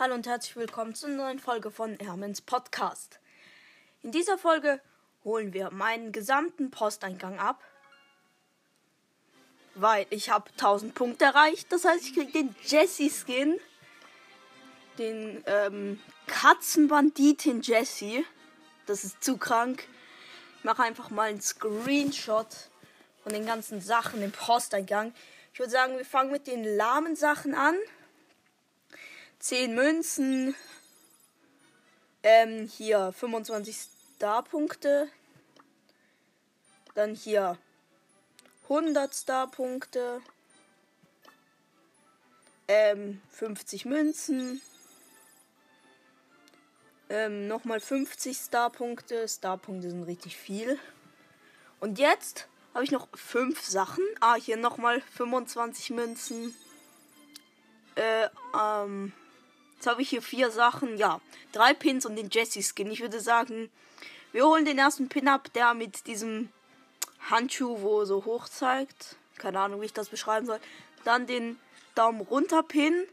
Hallo und herzlich willkommen zur neuen Folge von Hermans Podcast. In dieser Folge holen wir meinen gesamten Posteingang ab, weil ich habe 1000 Punkte erreicht. Das heißt, ich kriege den Jesse Skin, den ähm, Katzenbanditin Jesse. Das ist zu krank. Ich mache einfach mal einen Screenshot von den ganzen Sachen im Posteingang. Ich würde sagen, wir fangen mit den lahmen Sachen an. 10 Münzen. Ähm, hier 25 Star-Punkte. Dann hier 100 Star-Punkte. Ähm, 50 Münzen. Ähm, nochmal 50 Star-Punkte. Star-Punkte sind richtig viel. Und jetzt habe ich noch 5 Sachen. Ah, hier nochmal 25 Münzen. Äh, ähm, Jetzt habe ich hier vier Sachen. Ja, drei Pins und den Jesse-Skin. Ich würde sagen, wir holen den ersten Pin ab, der mit diesem Handschuh, wo so hoch zeigt. Keine Ahnung, wie ich das beschreiben soll. Dann den Daumen runter Pin.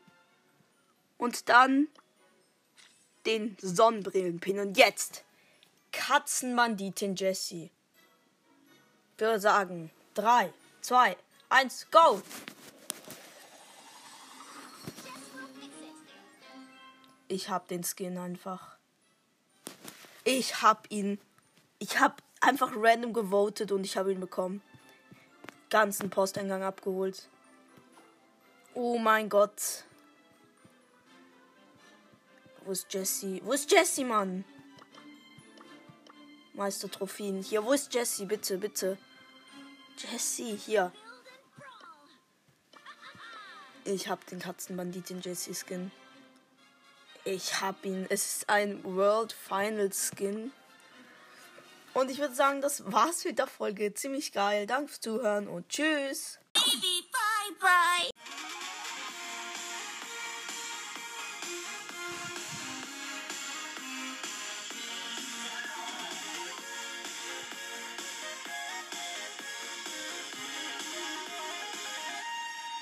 Und dann den Sonnenbrillen-Pin. Und jetzt Katzenbanditin Jessie. Ich würde sagen, 3, 2, 1, go! Ich hab den Skin einfach. Ich hab ihn. Ich hab einfach random gewotet und ich habe ihn bekommen. Ganzen Posteingang abgeholt. Oh mein Gott. Wo ist Jesse? Wo ist Jesse, Mann? Meister Trophäen. Hier, wo ist Jesse? Bitte, bitte. Jesse, hier. Ich hab den Katzenbanditin Jesse Skin. Ich hab ihn. Es ist ein World Final Skin. Und ich würde sagen, das war's mit der Folge. Ziemlich geil. Danke fürs Zuhören und tschüss. Baby, bye, bye.